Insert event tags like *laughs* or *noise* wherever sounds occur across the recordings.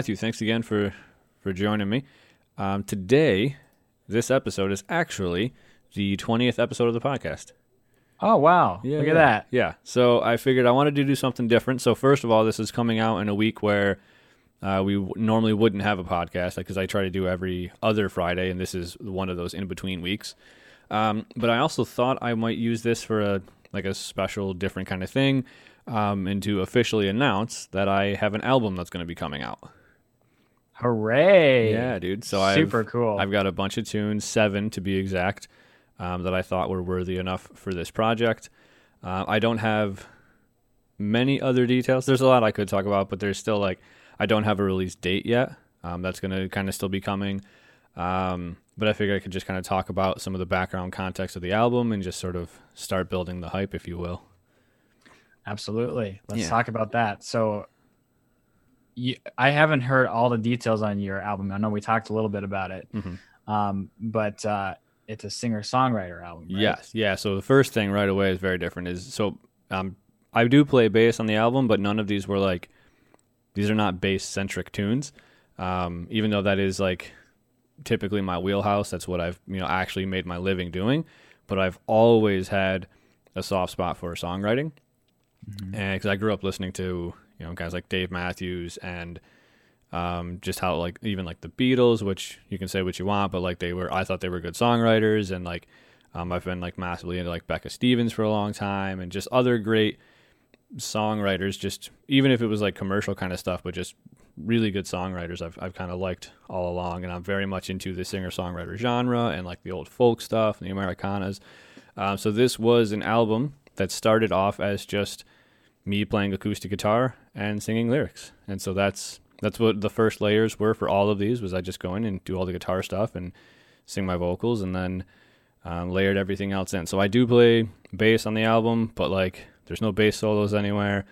Matthew, thanks again for for joining me. Um, today, this episode is actually the twentieth episode of the podcast. Oh wow! Yeah, Look yeah. at that. Yeah. So I figured I wanted to do something different. So first of all, this is coming out in a week where uh, we w- normally wouldn't have a podcast because I try to do every other Friday, and this is one of those in between weeks. Um, but I also thought I might use this for a like a special, different kind of thing, um, and to officially announce that I have an album that's going to be coming out. Hooray! Yeah, dude. So super I've, cool. I've got a bunch of tunes, seven to be exact, um, that I thought were worthy enough for this project. Uh, I don't have many other details. There's a lot I could talk about, but there's still like I don't have a release date yet. Um, that's going to kind of still be coming. Um, but I figured I could just kind of talk about some of the background context of the album and just sort of start building the hype, if you will. Absolutely. Let's Yeah. talk about that. So, you, I haven't heard all the details on your album. I know we talked a little bit about it, Mhm. um, but uh, it's a singer songwriter album. Right? Yes, yeah. So the first thing right away is very different. Is so um, I do play bass on the album, but none of these were like these are not bass centric tunes. Um, even though that is like typically my wheelhouse, that's what I've you know actually made my living doing. But I've always had a soft spot for songwriting, and because I grew up listening to you know guys like Dave Matthews and um, just how like even like the Beatles, which you can say what you want, but like they were, I thought they were good songwriters, and like um, I've been like massively into like Becca Stevens for a long time, and just other great songwriters. Just even if it was like commercial kind of stuff, but just really good songwriters, I've I've kind of liked all along, and I'm very much into the singer songwriter genre and like the old folk stuff and the Americanas. Um, so this was an album that started off as just me playing acoustic guitar and singing lyrics, and so that's that's what the first layers were for all of these. Was I just go in and do all the guitar stuff and sing my vocals, and then um, layered everything else in. So I do play bass on the album, but like there's no bass solos anywhere.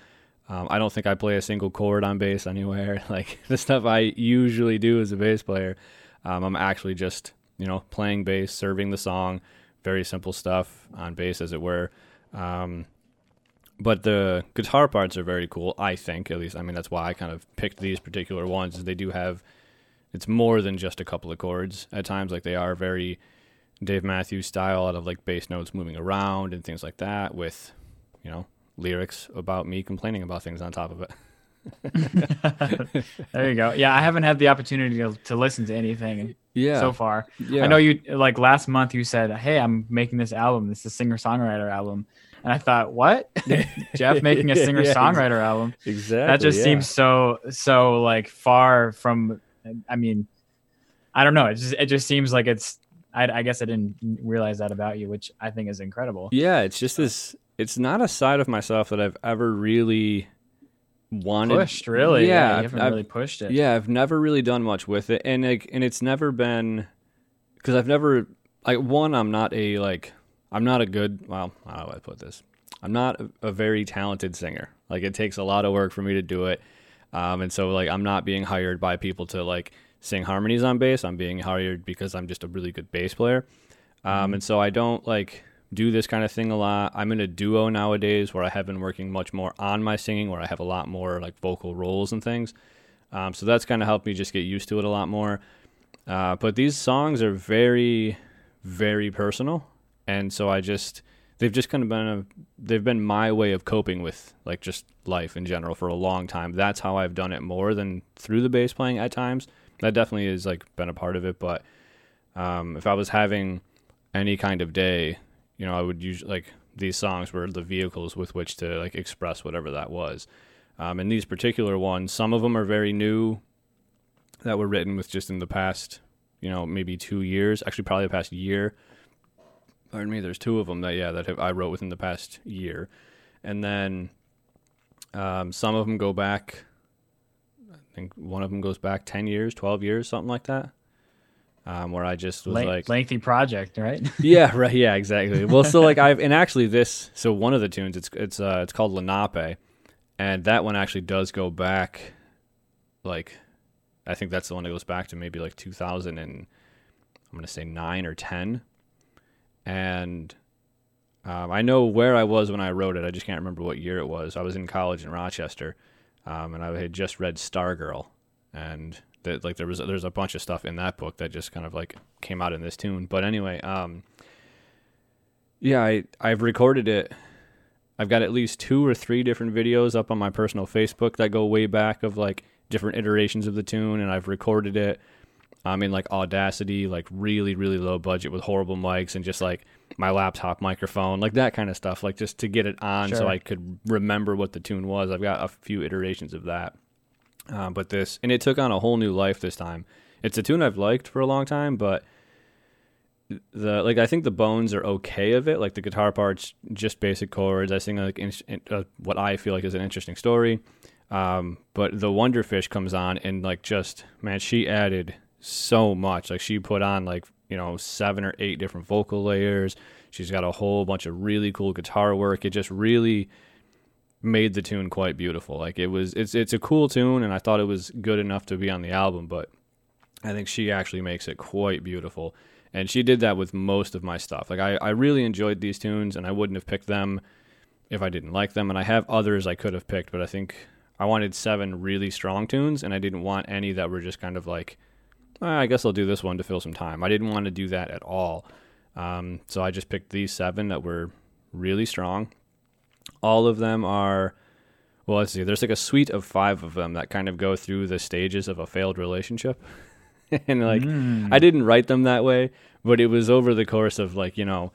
Um, I don't think I play a single chord on bass anywhere. *laughs* Like the stuff I usually do as a bass player, um, I'm actually just you know playing bass, serving the song, very simple stuff on bass, as it were. Um, but the guitar parts are very cool. I think, at least, I mean, that's why I kind of picked these particular ones. Is they do have, it's more than just a couple of chords at times. Like they are very Dave Matthews style, out of like bass notes moving around and things like that, with you know lyrics about me complaining about things on top of it. *laughs* there you go. Yeah, I haven't had the opportunity to, to listen to anything Yeah. so far. yeah. I know you like last month. You said, "Hey, I'm making this album. This is a singer songwriter album," and I thought, "What? *laughs* Jeff making a singer songwriter album?" exactly. that just yeah. seems so so like far from i mean i don't know it just it just seems like it's I, I guess i didn't realize that about you which i think is incredible Yeah, it's just this. It's not a side of myself that I've ever really wanted. pushed really Yeah, you I've- haven't I've- really pushed it Yeah, I've never really done much with it, and like, and it's never been because I've never like one. I'm not a like I'm not a good. Well, how do I put this? I'm not a, very talented singer. Like it takes a lot of work for me to do it, um, and so like I'm not being hired by people to like sing harmonies on bass. I'm being hired because I'm just a really good bass player, um, and so I don't like do this kind of thing a lot. I'm in a duo nowadays where I have been working much more on my singing, where I have a lot more like vocal roles and things. Um, so that's kind of helped me just get used to it a lot more. Uh, but these songs are very, very personal, and so I just they've just kind of been a, they've been my way of coping with like just life in general for a long time. That's how I've done it more than through the bass playing at times. That definitely has like been a part of it. But um, if I was having any kind of day, you know, I would usually like these songs were the vehicles with which to like express whatever that was. Um, and these particular ones, some of them are very new that were written with just in the past, you know, maybe two years. Actually, probably the past year. Pardon me. There's two of them that yeah that have, I wrote within the past year, and then um, some of them go back. I think one of them goes back ten years, twelve years, something like that. Um, where I just was like, lengthy project right *laughs* yeah, right, yeah, exactly. Well, so like I've and actually this so one of the tunes it's it's uh it's called Lenape, and that one actually does go back, like, I think that's the one that goes back to maybe like 2000 and I'm gonna say nine or ten, and um, I know where I was when I wrote it. I just can't remember what year it was. I was in college in Rochester, um, and I had just read Stargirl, and like there was there's a bunch of stuff in that book that just kind of like came out in this tune. But anyway, um, yeah, I I've recorded it. I've got at least two or three different videos up on my personal Facebook that go way back of like different iterations of the tune, and I've recorded it um, mean, like Audacity, like really really low budget with horrible mics and just like my laptop microphone, like that kind of stuff, like just to get it on Sure. so I could remember what the tune was. I've got a few iterations of that. Uh, but this, and it took on a whole new life this time. It's a tune I've liked for a long time, but the like I think the bones are okay of it. Like the guitar parts, just basic chords. I sing like in- uh, what I feel like is an interesting story. Um, but the Wonderfish comes on and like just man, she added so much. Like she put on like you know seven or eight different vocal layers. She's got a whole bunch of really cool guitar work. It just really made the tune quite beautiful. Like it was, it's it's a cool tune, and I thought it was good enough to be on the album. But I think she actually makes it quite beautiful, and she did that with most of my stuff. Like I, I really enjoyed these tunes, and I wouldn't have picked them if I didn't like them. And I have others I could have picked, but I think I wanted seven really strong tunes, and I didn't want any that were just kind of like, "Ah, I guess I'll do this one to fill some time. I didn't want to do that at all. Um, so I just picked these seven that were really strong. All of them are, well, let's see, there's like a suite of five of them that kind of go through the stages of a failed relationship. *laughs* and like, Mm. I didn't write them that way, but it was over the course of like, you know,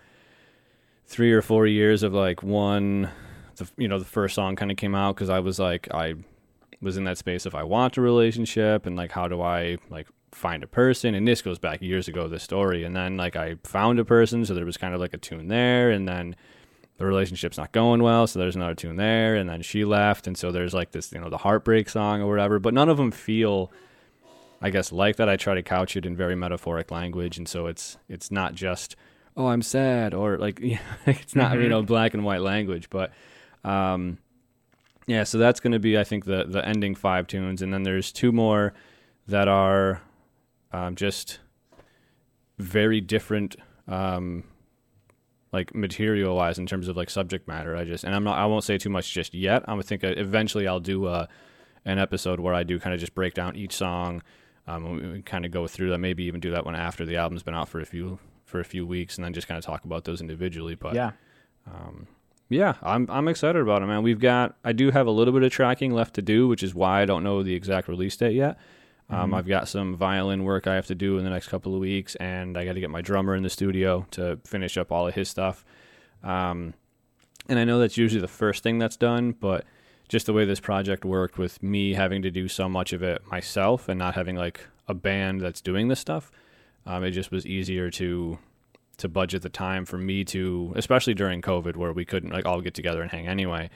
three or four years of like one, the, you know, the first song kind of came out because I was like, I was in that space of I want a relationship and like, how do I like find a person? And this goes back years ago, this story. And then like, I found a person, so there was kind of like a tune there. And then the relationship's not going well, so there's another tune there. And then she left. And so there's like this, you know, the heartbreak song or whatever, but none of them feel. I guess like that I try to couch it in very metaphoric language and so it's it's not just oh I'm sad or like *laughs* it's not you Mhm. know black and white language but um yeah so that's going to be I think the the ending five tunes and then there's two more that are um, just very different um like material wise in terms of like subject matter I just and I'm not I won't say too much just yet I'm think uh, eventually I'll do uh an episode where I do kind of just break down each song um, and we, we kind of go through that. Maybe even do that one after the album's been out for a few for a few weeks, and then just kind of talk about those individually. But yeah. um, yeah, I'm I'm excited about it, man. We've got I do have a little bit of tracking left to do, which is why I don't know the exact release date yet. Um, Mhm. I've got some violin work I have to do in the next couple of weeks, and I got to get my drummer in the studio to finish up all of his stuff. Um, and I know that's usually the first thing that's done, but just the way this project worked with me having to do so much of it myself and not having like a band that's doing this stuff, um, it just was easier to to budget the time for me to, especially during COVID where we couldn't like all get together and hang anyway.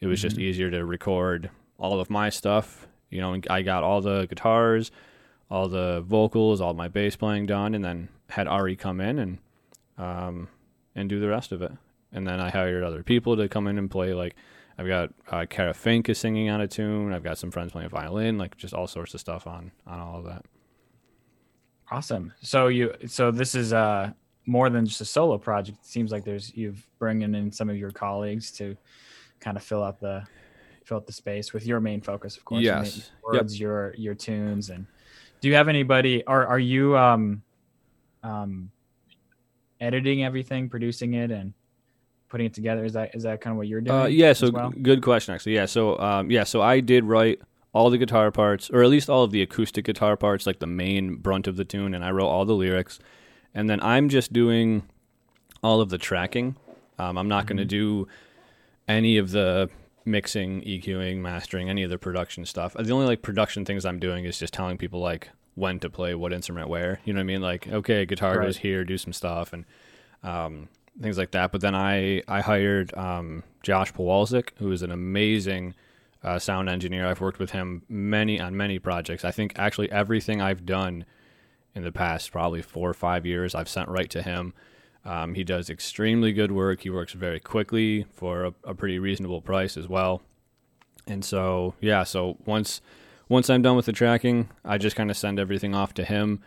It was just Mhm. easier to record all of my stuff. You know, I got all the guitars, all the vocals, all my bass playing done, and then had Ari come in and um, and do the rest of it. And then I hired other people to come in and play. Like I've got uh, Kara Fink is singing on a tune. I've got some friends playing violin. Like just all sorts of stuff on on all of that. Awesome. So you so this is uh more than just a solo project. It seems like there's you've bringing in some of your colleagues to kind of fill out the fill out the space with your main focus, of course. your Yes. Yep. Words, your your tunes, and do you have anybody? Are are you um um editing everything, producing it, and putting it together? Is that is that kind of what you're doing? Uh, yeah, so well? good question actually. Yeah, so um, yeah, so I did write all the guitar parts, or at least all of the acoustic guitar parts, like the main brunt of the tune, and I wrote all the lyrics, and then I'm just doing all of the tracking. Um, I'm not going to do any of the mixing, EQing, mastering, any of the production stuff. The only like production things I'm doing is just telling people like when to play what instrument where. You know what I mean? Like, okay, guitar Right. goes here, do some stuff, and um, things like that. But then I I hired um, Josh Powalczyk, who is an amazing uh, sound engineer. I've worked with him many on many projects. I think actually everything I've done in the past probably four or five years, I've sent right to him. Um, he does extremely good work. He works very quickly for a, a pretty reasonable price as well. And so yeah, so once once I'm done with the tracking, I just kind of send everything off to him,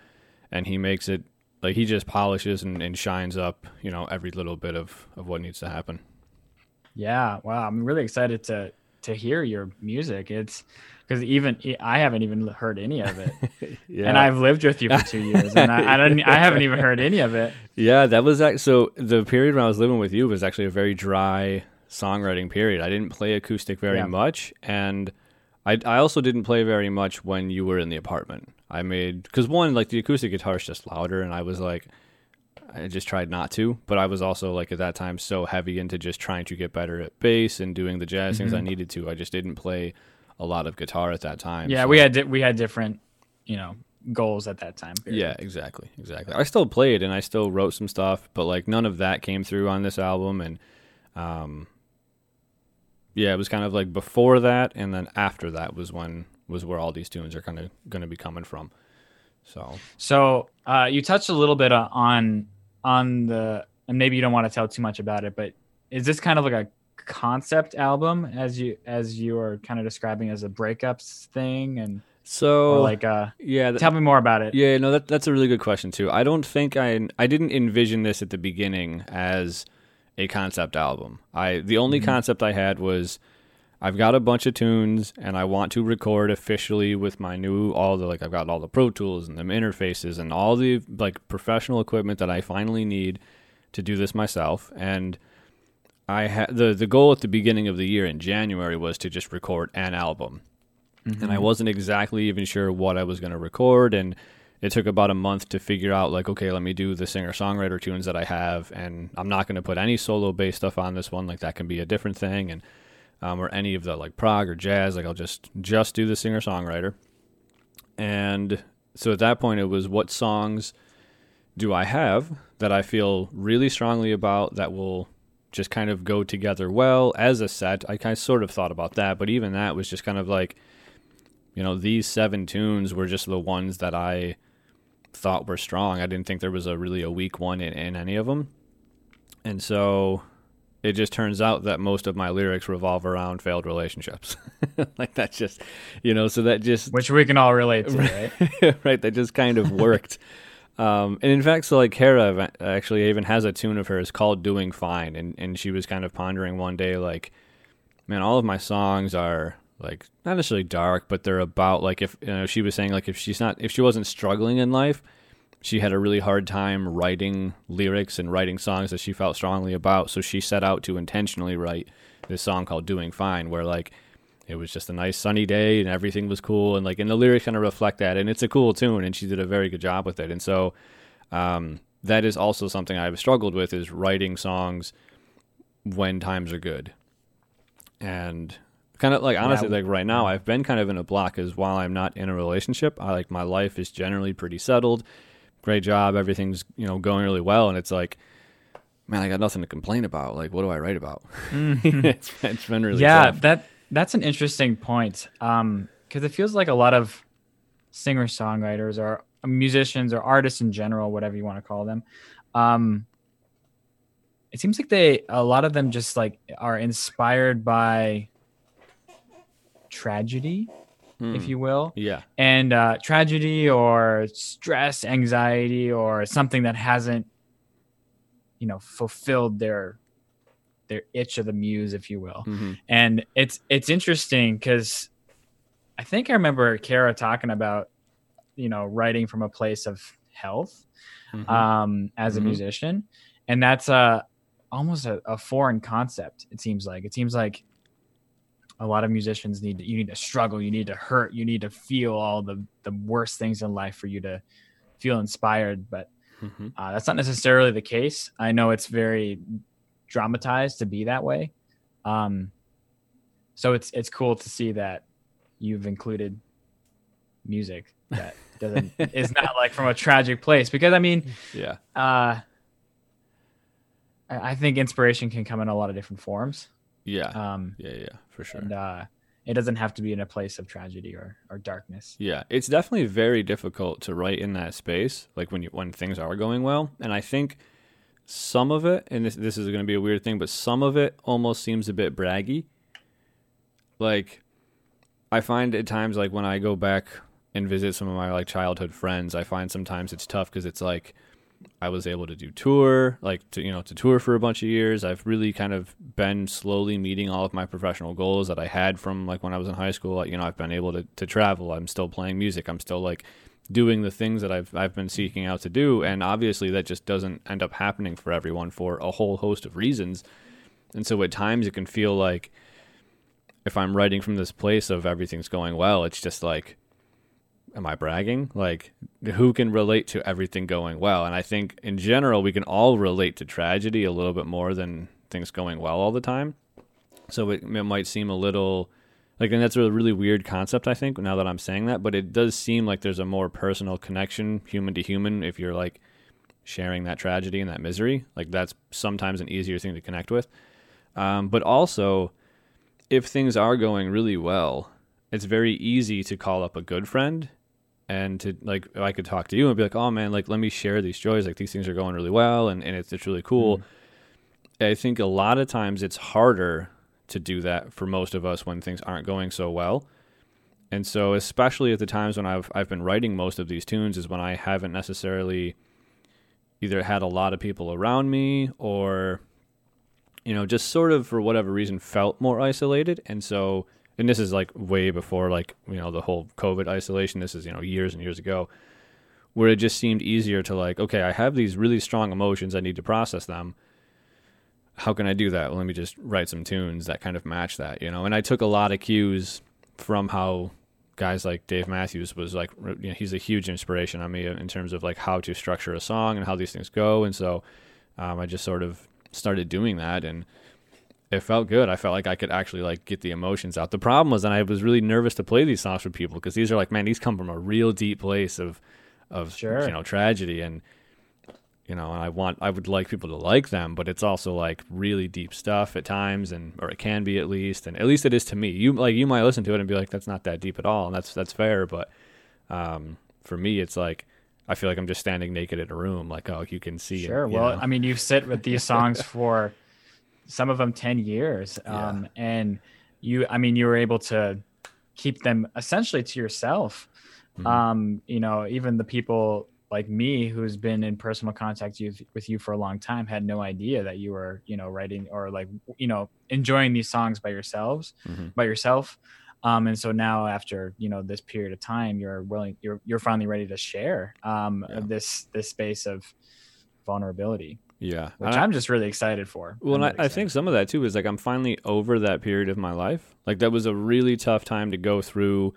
and he makes it like he just polishes and, and shines up, you know, every little bit of, of what needs to happen. Yeah, wow. I'm really excited to to hear your music. It's because even I haven't even heard any of it, *laughs* yeah. and I've lived with you for two years, and I, I don't, I haven't even heard any of it. *laughs* Yeah, that was act- so. The period when I was living with you was actually a very dry songwriting period. I didn't play acoustic very Yeah. much, and I I also didn't play very much when you were in the apartment. I made because one like the acoustic guitar is just louder, and I was like. I just tried not to, but I was also like at that time so heavy into just trying to get better at bass and doing the jazz things I Mm-hmm. needed to. I just didn't play a lot of guitar at that time. Yeah, so- we had di- we had different, you know, goals at that time. period. Yeah, exactly, exactly. I still played and I still wrote some stuff, but like none of that came through on this album, and um, yeah, it was kind of like before that, and then after that was when was where all these tunes are kind of going to be coming from. So So uh, you touched a little bit uh, on on the, and maybe you don't want to tell too much about it, but is this kind of like a concept album as you as you are kind of describing as a breakups thing and so like uh yeah, th- tell me more about it. Yeah, no, that that's a really good question too. I don't think I I didn't envision this at the beginning as a concept album. I the only concept I had was I've got a bunch of tunes and I want to record officially with my new all the like I've got all the Pro Tools and the interfaces and all the like professional equipment that I finally need to do this myself and I had the the goal at the beginning of the year in January was to just record an album and I mm-hmm. wasn't exactly even sure what I was going to record. And it took about a month to figure out, like, okay, let me do the singer songwriter tunes that I have, and I'm not going to put any solo bass stuff on this one. Like that can be a different thing, and um, or any of the like prog or jazz. Like I'll just just do the singer songwriter. And so at that point, it was what songs do I have that I feel really strongly about that will just kind of go together well as a set. I kind of sort of thought about that, but even that was just kind of like you know, these seven tunes were just the ones that I thought were strong. I didn't think there was a really a weak one in, in any of them. And so it just turns out that most of my lyrics revolve around failed relationships. *laughs* like that's just, you know, so that just Which we can all relate to, *laughs* right? *laughs* right, that just kind of worked. Um, and in fact, so like Kara actually even has a tune of hers called "Doing Fine," and and she was kind of pondering one day, like, man, all of my songs are like not necessarily dark, but they're about like if you know she was saying like if she's not if she wasn't struggling in life, she had a really hard time writing lyrics and writing songs that she felt strongly about. So she set out to intentionally write this song called "Doing Fine," where like it was just a nice sunny day and everything was cool and like and the lyrics kind of reflect that and it's a cool tune and she did a very good job with it and so um, that is also something I've struggled with is writing songs when times are good and kind of like honestly like right now I've been kind of in a block as while I'm not in a relationship I like my life is generally pretty settled great job everything's you know going really well and it's like man I got nothing to complain about like what do I write about *laughs* it's, it's been really yeah, tough. that that's an interesting point. Um, because it feels like a lot of singer songwriters or musicians or artists in general, whatever you want to call them, um, it seems like they a lot of them just like are inspired by tragedy, if you will, yeah and uh, tragedy or stress, anxiety, or something that hasn't, you know, fulfilled their their itch of the muse, if you will hmm and it's it's interesting because I think I remember Kara talking about you know writing from a place of health Mhm. um, as a Mhm. musician, and that's uh, almost a, a foreign concept. It seems like it seems like a lot of musicians need to, you need to struggle, you need to hurt, you need to feel all the the worst things in life for you to feel inspired. But Mhm. uh, that's not necessarily the case. I know it's very dramatized to be that way. Um, so it's it's cool to see that you've included music that doesn't *laughs* is not like from a tragic place because I mean, yeah uh, I I think inspiration can come in a lot of different forms, yeah um, yeah yeah for sure and uh, it doesn't have to be in a place of tragedy or or darkness. Yeah, it's definitely very difficult to write in that space, like when you when things are going well. And I think some of it, and this this is going to be a weird thing, but some of it almost seems a bit braggy. Like, I find at times, like when I go back and visit some of my like childhood friends, I find sometimes it's tough because it's like I was able to do tour, like to you know to tour for a bunch of years. I've really kind of been slowly meeting all of my professional goals that I had from like when I was in high school. You know, I've been able to to travel. I'm still playing music. I'm still like doing the things that I've I've been seeking out to do, and obviously that just doesn't end up happening for everyone for a whole host of reasons. And so at times it can feel like if I'm writing from this place of everything's going well, it's just like am I bragging? Like, who can relate to everything going well? And I think in general, we can all relate to tragedy a little bit more than things going well all the time. So it, it might seem a little like, and that's a really weird concept, I think, now that I'm saying that, but it does seem like there's a more personal connection, human to human, if you're like sharing that tragedy and that misery. Like, that's sometimes an easier thing to connect with. Um, but also, if things are going really well, it's very easy to call up a good friend and to like I could talk to you and be like, oh man, like let me share these joys. Like these things are going really well, and, and it's it's really cool. Mm. I think a lot of times it's harder to do that for most of us when things aren't going so well. And so, especially at the times when I've I've been writing most of these tunes, is when I haven't necessarily either had a lot of people around me or you know just sort of for whatever reason felt more isolated and so and this is like way before like you know the whole covid isolation. This is you know years and years ago where it just seemed easier to like okay i have these really strong emotions. I need to process them. How can i do that? Well, let me just write some tunes that kind of match that you know? And i took a lot of cues from how guys like dave matthews was like you know, he's a huge inspiration on me in terms of like how to structure a song and how these things go. And so um, i just sort of started doing that and it felt good. I felt like I could actually like get the emotions out. The problem was, and I was really nervous to play these songs for people because these are like, man, these come from a real deep place of, of sure. you know, tragedy, and you know, and I want, I would like people to like them, but it's also like really deep stuff at times, and or it can be at least, and at least it is to me. You like, you might listen to it and be like, that's not that deep at all, and that's that's fair, but um, for me, it's like. I feel like I'm just standing naked in a room, like oh, you can see. Sure. It, well, know? I mean, you've sit with these songs *laughs* for some of them 10 years um, yeah. and you i mean you were able to keep them essentially to yourself mm-hmm. um, you know even the people like me who's been in personal contact with you for a long time had no idea that you were you know writing or like you know enjoying these songs by yourselves mm-hmm. by yourself um, and so now after you know this period of time you're willing you're you're finally ready to share um, yeah. this this space of vulnerability yeah, which I, am just really excited for. Well, really I, I, think some of that too is like I'm finally over that period of my life. Like that was a really tough time to go through,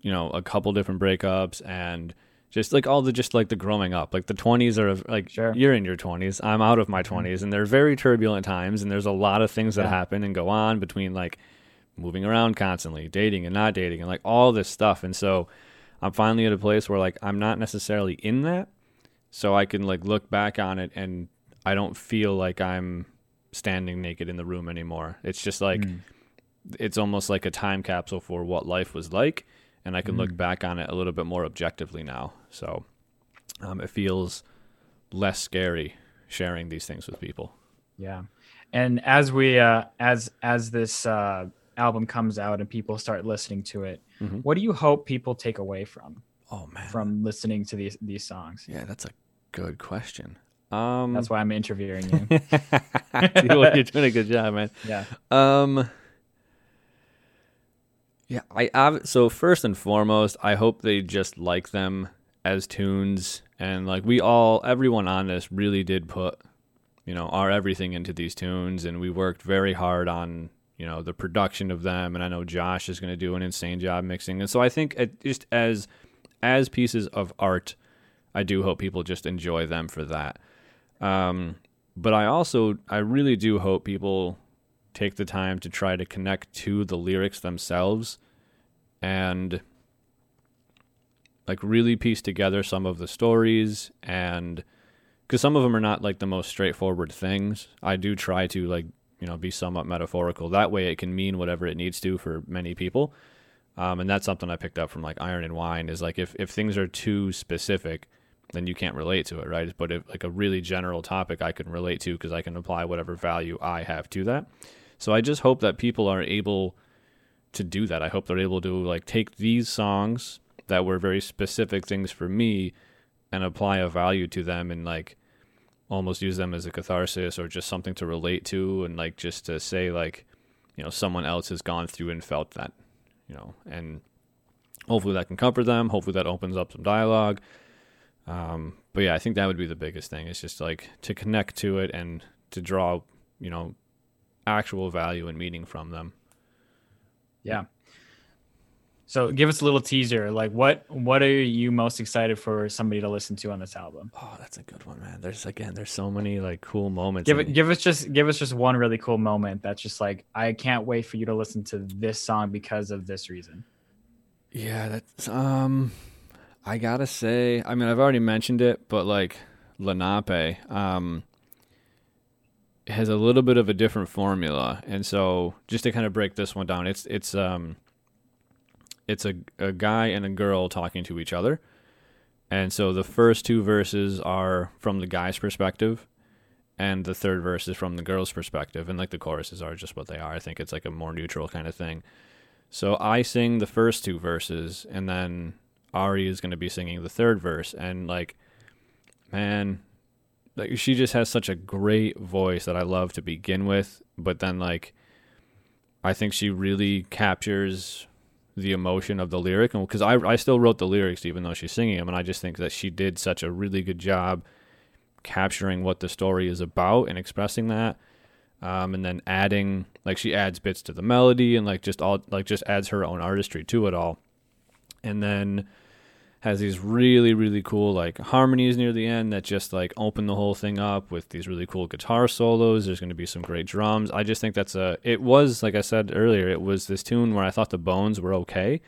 you know, a couple different breakups and just like all the just like the growing up. Like the 20s are like sure. you're in your 20s, I'm out of my 20s, mm-hmm. and they're very turbulent times. And there's a lot of things that yeah. happen and go on between like moving around constantly, dating and not dating, and like all this stuff. And so I'm finally at a place where like I'm not necessarily in that, so I can like look back on it and I don't feel like I'm standing naked in the room anymore. It's just like mm. it's almost like a time capsule for what life was like, and I can mm. look back on it a little bit more objectively now. So um, it feels less scary sharing these things with people. Yeah, and as we uh, as as this uh, album comes out and people start listening to it, mm-hmm. what do you hope people take away from? Oh man, from listening to these these songs. Yeah, that's a good question. Um, That's why I'm interviewing you. *laughs* You're doing a good job, man. Yeah. Um. Yeah, I, I so first and foremost, I hope they just like them as tunes, and like we all, everyone on this really did put, you know, our everything into these tunes, and we worked very hard on, you know, the production of them, and I know Josh is going to do an insane job mixing, and so I think it, just as as pieces of art, I do hope people just enjoy them for that. Um, but I also, I really do hope people take the time to try to connect to the lyrics themselves and like really piece together some of the stories and because some of them are not like the most straightforward things. I do try to like you know be somewhat metaphorical. That way it can mean whatever it needs to for many people. Um, and that's something i picked up from like iron and wine is like if, if things are too specific then you can't relate to it, right? But if like a really general topic I can relate to because I can apply whatever value I have to that. So I just hope that people are able to do that. I hope they're able to like take these songs that were very specific things for me and apply a value to them and like almost use them as a catharsis or just something to relate to and like just to say like you know someone else has gone through and felt that you know and hopefully that can comfort them hopefully that opens up some dialogue um, but yeah i think that would be the biggest thing it's just like to connect to it and to draw you know actual value and meaning from them yeah so give us a little teaser. Like what what are you most excited for somebody to listen to on this album? Oh, that's a good one, man. There's again, there's so many like cool moments. Give it give us just give us just one really cool moment that's just like I can't wait for you to listen to this song because of this reason. Yeah, that's um I gotta say, I mean I've already mentioned it, but like Lenape, um has a little bit of a different formula. And so just to kind of break this one down, it's it's um it's a, a guy and a girl talking to each other. And so the first two verses are from the guy's perspective, and the third verse is from the girl's perspective. And like the choruses are just what they are. I think it's like a more neutral kind of thing. So I sing the first two verses, and then Ari is going to be singing the third verse. And like, man, like she just has such a great voice that I love to begin with. But then like, I think she really captures the emotion of the lyric and because I, I still wrote the lyrics even though she's singing them and i just think that she did such a really good job capturing what the story is about and expressing that um, and then adding like she adds bits to the melody and like just all like just adds her own artistry to it all and then has these really really cool like harmonies near the end that just like open the whole thing up with these really cool guitar solos. There's going to be some great drums. I just think that's a it was like i said earlier it was this tune where i thought the bones were okay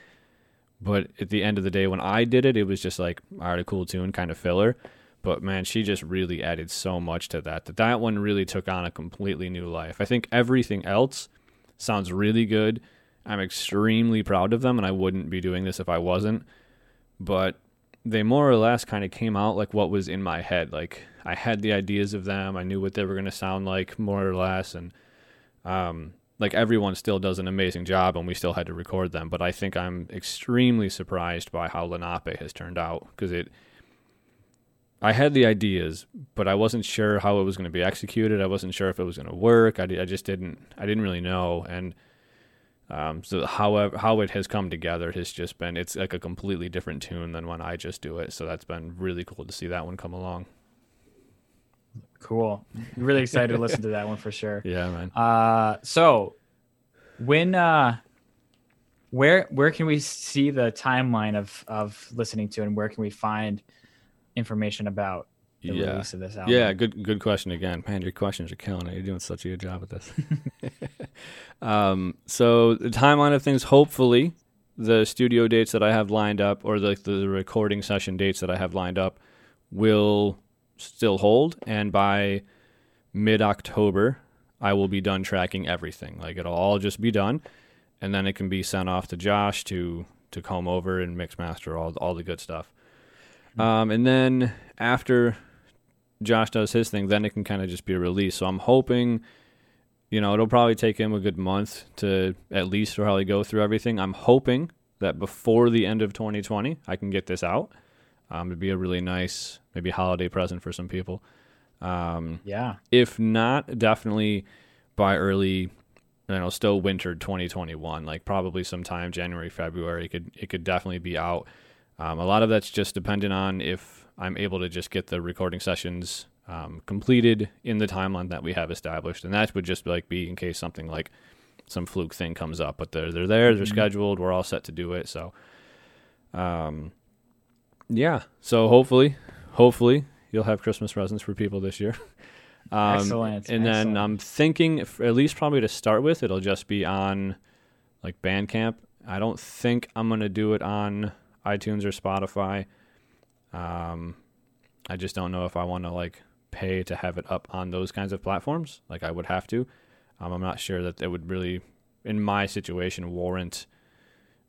but at the end of the day when i did it it was just like all right a cool tune kind of filler. But man she just really added so much to that that that one really took on a completely new life. I think everything else sounds really good. I'm extremely proud of them and i wouldn't be doing this if i wasn't but they more or less kind of came out like what was in my head. Like I had the ideas of them, I knew what they were going to sound like more or less, and um, like everyone still does an amazing job, and we still had to record them. But I think I'm extremely surprised by how Lenape has turned out because it. I had the ideas, but I wasn't sure how it was going to be executed. I wasn't sure if it was going to work. I, I just didn't. I didn't really know, and um, so however how it has come together has just been it's like a completely different tune than when I just do it. So that's been really cool to see that one come along. Cool. Really excited to listen to that one for sure. *laughs* Yeah, man. Uh, so when uh, where where can we see the timeline of of listening to and where can we find information about the yeah. release of this album? Yeah, good good question again. Man, your questions are killing it. You're doing such a good job with this. *laughs* *laughs* um, so the timeline of things, hopefully, the studio dates that I have lined up, or the the recording session dates that I have lined up, will still hold, and by mid October, I will be done tracking everything. Like it'll all just be done, and then it can be sent off to Josh to to comb over and mix master all all the good stuff. Mm-hmm. Um, and then after Josh does his thing, then it can kind of just be a release. So I'm hoping, you know, it'll probably take him a good month to at least probably go through everything. I'm hoping that before the end of 2020, I can get this out. Um, it'd be a really nice, maybe holiday present for some people. Um, yeah. If not, definitely by early, you know, still winter 2021, like probably sometime January, February, it could it could definitely be out. Um, a lot of that's just dependent on if I'm able to just get the recording sessions um, completed in the timeline that we have established, and that would just like be in case something like some fluke thing comes up. But they're they're there, they're mm-hmm. scheduled, we're all set to do it. So, um, yeah. So hopefully, hopefully you'll have Christmas presents for people this year. *laughs* Um, Excellent. And Excellent. then I'm thinking, at least probably to start with, it'll just be on like Bandcamp. I don't think I'm gonna do it on iTunes or Spotify. Um, I just don't know if I want to like pay to have it up on those kinds of platforms. Like I would have to. Um, I'm not sure that it would really, in my situation, warrant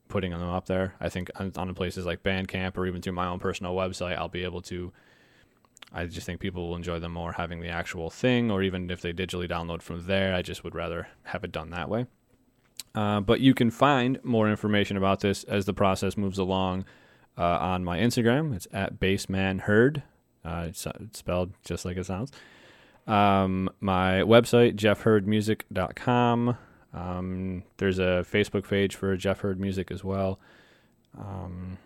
putting them up there. I think on, on places like Bandcamp or even through my own personal website, I'll be able to. I just think people will enjoy them more having the actual thing, or even if they digitally download from there. I just would rather have it done that way. Uh, but you can find more information about this as the process moves along uh, on my Instagram. It's at bassmanheard. Uh, it's, it's spelled just like it sounds. Um, my website, jeffheardmusic.com. Um, there's a Facebook page for Jeff Heard Music as well. Um,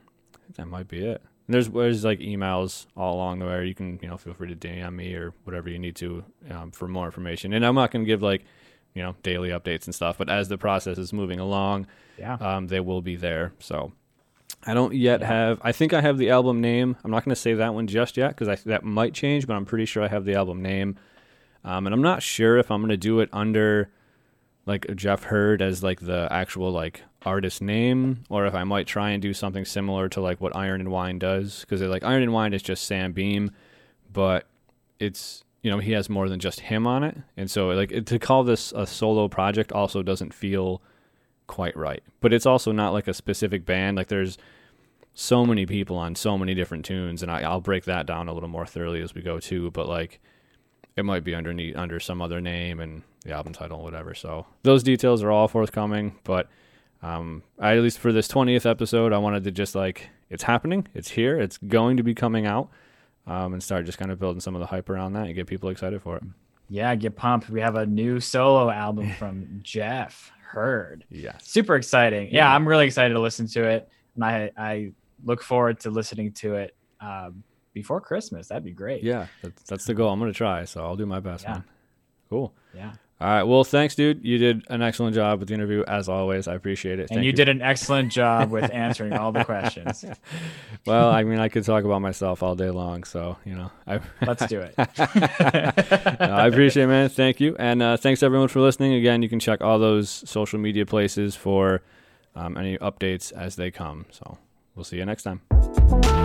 that might be it. And there's there's like emails all along the way. You can you know feel free to DM me or whatever you need to um, for more information. And I'm not to give like you know daily updates and stuff, but as the process is moving along, Yeah. um, they will be there. So I don't yet have. I think I have the album name. I'm not going to say that one just yet because that might change, but I'm pretty sure I have the album name. Um, and I'm not sure if I'm going to do it under like Jeff Heard as like the actual like artist name, or if I might try and do something similar to like what Iron and Wine does, because they like Iron and Wine is just Sam Beam, but it's you know he has more than just him on it, and so like to call this a solo project also doesn't feel quite right. But it's also not like a specific band. Like there's so many people on so many different tunes, and I, I'll break that down a little more thoroughly as we go too. But like it might be underneath under some other name and the album title whatever. So those details are all forthcoming. But um, I, at least for this 20th episode, I wanted to just like it's happening, it's here, it's going to be coming out, um, and start just kind of building some of the hype around that and get people excited for it. Yeah, get pumped. We have a new solo album *laughs* from Jeff Heard. Yeah. Super exciting. Yeah, I'm really excited to listen to it. And I I look forward to listening to it um, before Christmas. That'd be great. Yeah, that's, that's the goal. I'm going to try, so I'll do my best, Yeah. man. Cool. Yeah. All right. Well, thanks, dude. You did an excellent job with the interview, as always. I appreciate it. And Thank you, did an excellent job with *laughs* answering all the questions. *laughs* Well, I mean, I could talk about myself all day long, so you know, I *laughs* Let's do it. No, I appreciate it, man. Thank you. And uh, thanks everyone for listening. Again, you can check all those social media places for um, any updates as they come. So we'll see you next time.